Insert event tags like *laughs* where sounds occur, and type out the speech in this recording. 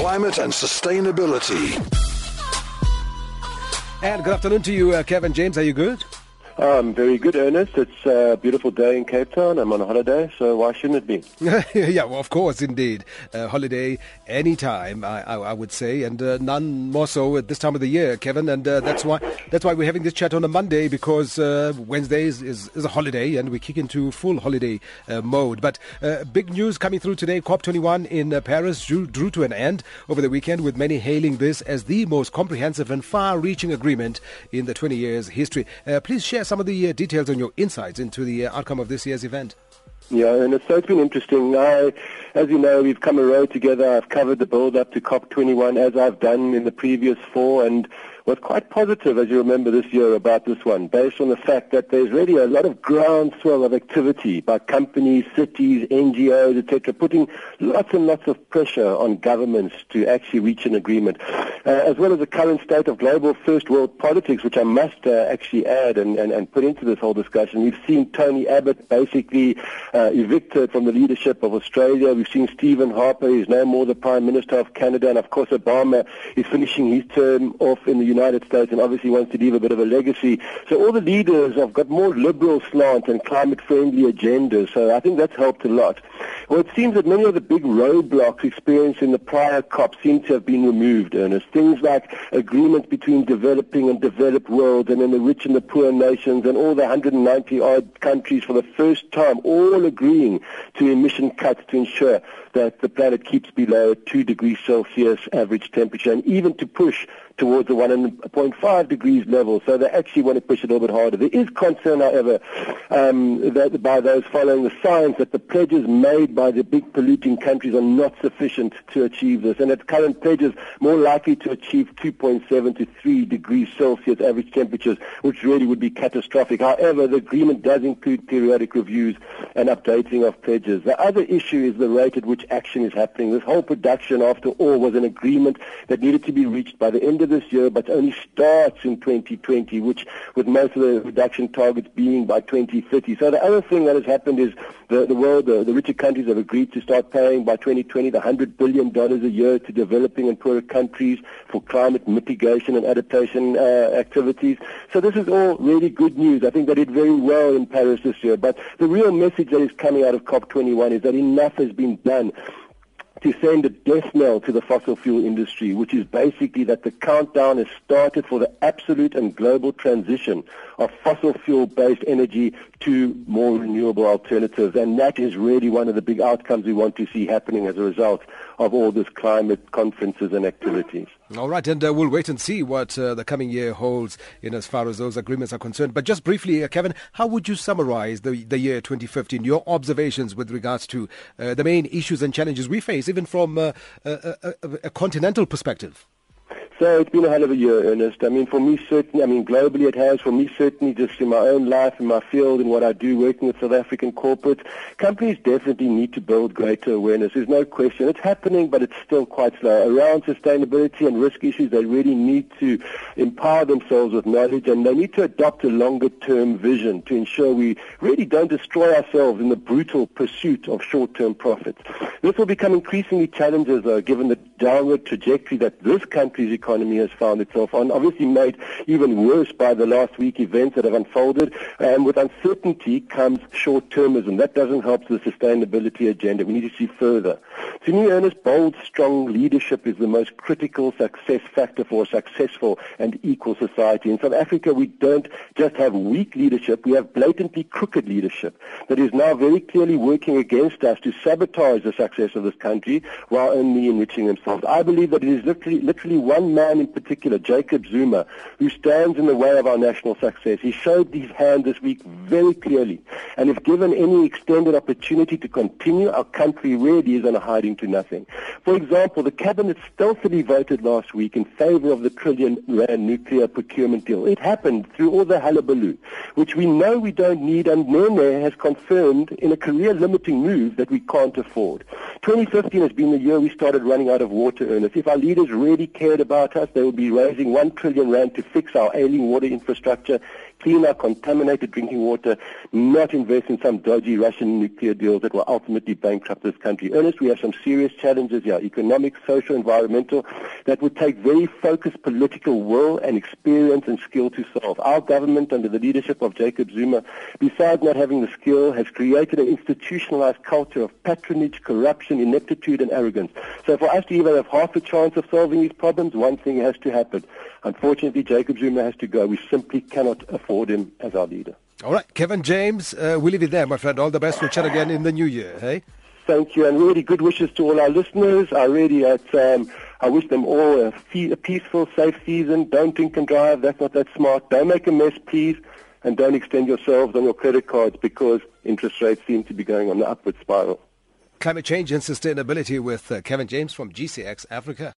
climate and sustainability. And good afternoon to you, uh, Kevin James. Are you good? I'm very good, Ernest. It's a beautiful day in Cape Town. I'm on holiday, so why shouldn't it be? *laughs* yeah, well, of course, indeed. Uh, holiday anytime, I, I, I would say, and uh, none more so at this time of the year, Kevin. And uh, that's why that's why we're having this chat on a Monday because uh, Wednesday is, is, is, a holiday and we kick into full holiday uh, mode. But uh, big news coming through today: COP21 in Paris drew, drew to an end over the weekend, with many hailing this as the most comprehensive and far-reaching agreement in the 20 years history. please share some of the uh, details on your insights into the uh, outcome of this year's event. Yeah, and it's, so it's been interesting. I, as you know, we've come a road together. I've covered the build up to COP21 as I've done in the previous four, and was quite positive, as you remember this year, about this one, based on the fact that there's really a lot of groundswell of activity by companies, cities, NGOs, etc., putting lots and lots of pressure on governments to actually reach an agreement, uh, as well as the current state of global first world politics, which I must uh, actually add and, and, and put into this whole discussion. We've seen Tony Abbott basically uh, evicted from the leadership of Australia. We've seen Stephen Harper, who's no more the Prime Minister of Canada, and of course Obama is finishing his term off in the United States and obviously wants to leave a bit of a legacy. So all the leaders have got more liberal slant and climate-friendly agendas. So I think that's helped a lot. Well, it seems that many of the big roadblocks experienced in the prior COP seem to have been removed, Ernest. Things like agreements between developing and developed worlds and then the rich and the poor nations and all the 190 odd countries for the first time all agreeing to emission cuts to ensure that the planet keeps below 2 degrees Celsius average temperature and even to push towards the 1.5 degrees level. So they actually want to push it a little bit harder. There is concern, however, um, that by those following the science that the pledges made by the big polluting countries are not sufficient to achieve this. And at current pledges, more likely to achieve 2.7 to 3 degrees Celsius average temperatures, which really would be catastrophic. However, the agreement does include periodic reviews and updating of pledges. The other issue is the rate at which action is happening. This whole production, after all, was an agreement that needed to be reached by the end of this year, but only starts in 2020, which with most of the reduction targets being by 2030. So the other thing that has happened is the, the world, the, the richer countries have agreed to start paying by 2020 the $100 billion a year to developing and poorer countries for climate mitigation and adaptation uh, activities. So this is all really good news. I think they did very well in Paris this year. But the real message that is coming out of COP21 is that enough has been done to send a death knell to the fossil fuel industry, which is basically that the countdown has started for the absolute and global transition of fossil fuel-based energy to more renewable alternatives. And that is really one of the big outcomes we want to see happening as a result of all this climate conferences and activities. All right, and uh, we'll wait and see what uh, the coming year holds in as far as those agreements are concerned. But just briefly, uh, Kevin, how would you summarize the, the year 2015, your observations with regards to uh, the main issues and challenges we face, even from uh, a, a, a continental perspective? So it's been a hell of a year, Ernest. I mean, for me, certainly, I mean, globally it has. For me, certainly, just in my own life, in my field, in what I do, working with South African corporates, companies definitely need to build greater awareness. There's no question. It's happening, but it's still quite slow. Around sustainability and risk issues, they really need to empower themselves with knowledge, and they need to adopt a longer-term vision to ensure we really don't destroy ourselves in the brutal pursuit of short-term profits. This will become increasingly challenging, though, given the downward trajectory that this country's economy economy has found itself on, obviously made even worse by the last week events that have unfolded. And with uncertainty comes short-termism. That doesn't help the sustainability agenda. We need to see further. To me, Ernest, bold, strong leadership is the most critical success factor for a successful and equal society. In South Africa, we don't just have weak leadership, we have blatantly crooked leadership that is now very clearly working against us to sabotage the success of this country while only enriching themselves. I believe that it is literally, literally one man in particular, Jacob Zuma, who stands in the way of our national success. He showed his hand this week very clearly. And if given any extended opportunity to continue, our country really is on a hiding to nothing. For example, the cabinet stealthily voted last week in favor of the trillion rand nuclear procurement deal. It happened through all the hullabaloo, which we know we don't need, and Nene has confirmed in a career-limiting move that we can't afford. 2015 has been the year we started running out of water, Ernest. If our leaders really cared about us, they would be raising 1 trillion rand to fix our ailing water infrastructure, clean our contaminated drinking water, not invest in some dodgy Russian nuclear deals that will ultimately bankrupt this country. Ernest, we have some serious challenges here, economic, social, environmental, that would take very focused political will and experience and skill to solve. Our government, under the leadership of Jacob Zuma, besides not having the skill, has created an institutionalized culture of patronage, corruption, ineptitude, and arrogance. So for us to even have half a chance of solving these problems, one thing has to happen. Unfortunately, Jacob Zuma has to go. We simply cannot afford him as our leader. All right, Kevin James, uh, we'll leave it there, my friend. All the best. We'll chat again in the new year, hey? Thank you, and really good wishes to all our listeners. I really, um, I wish them all a, a peaceful, safe season. Don't drink and drive. That's not that smart. Don't make a mess, please. And don't extend yourselves on your credit cards because interest rates seem to be going on the upward spiral. Climate change and sustainability with uh, Kevin James from GCX Africa.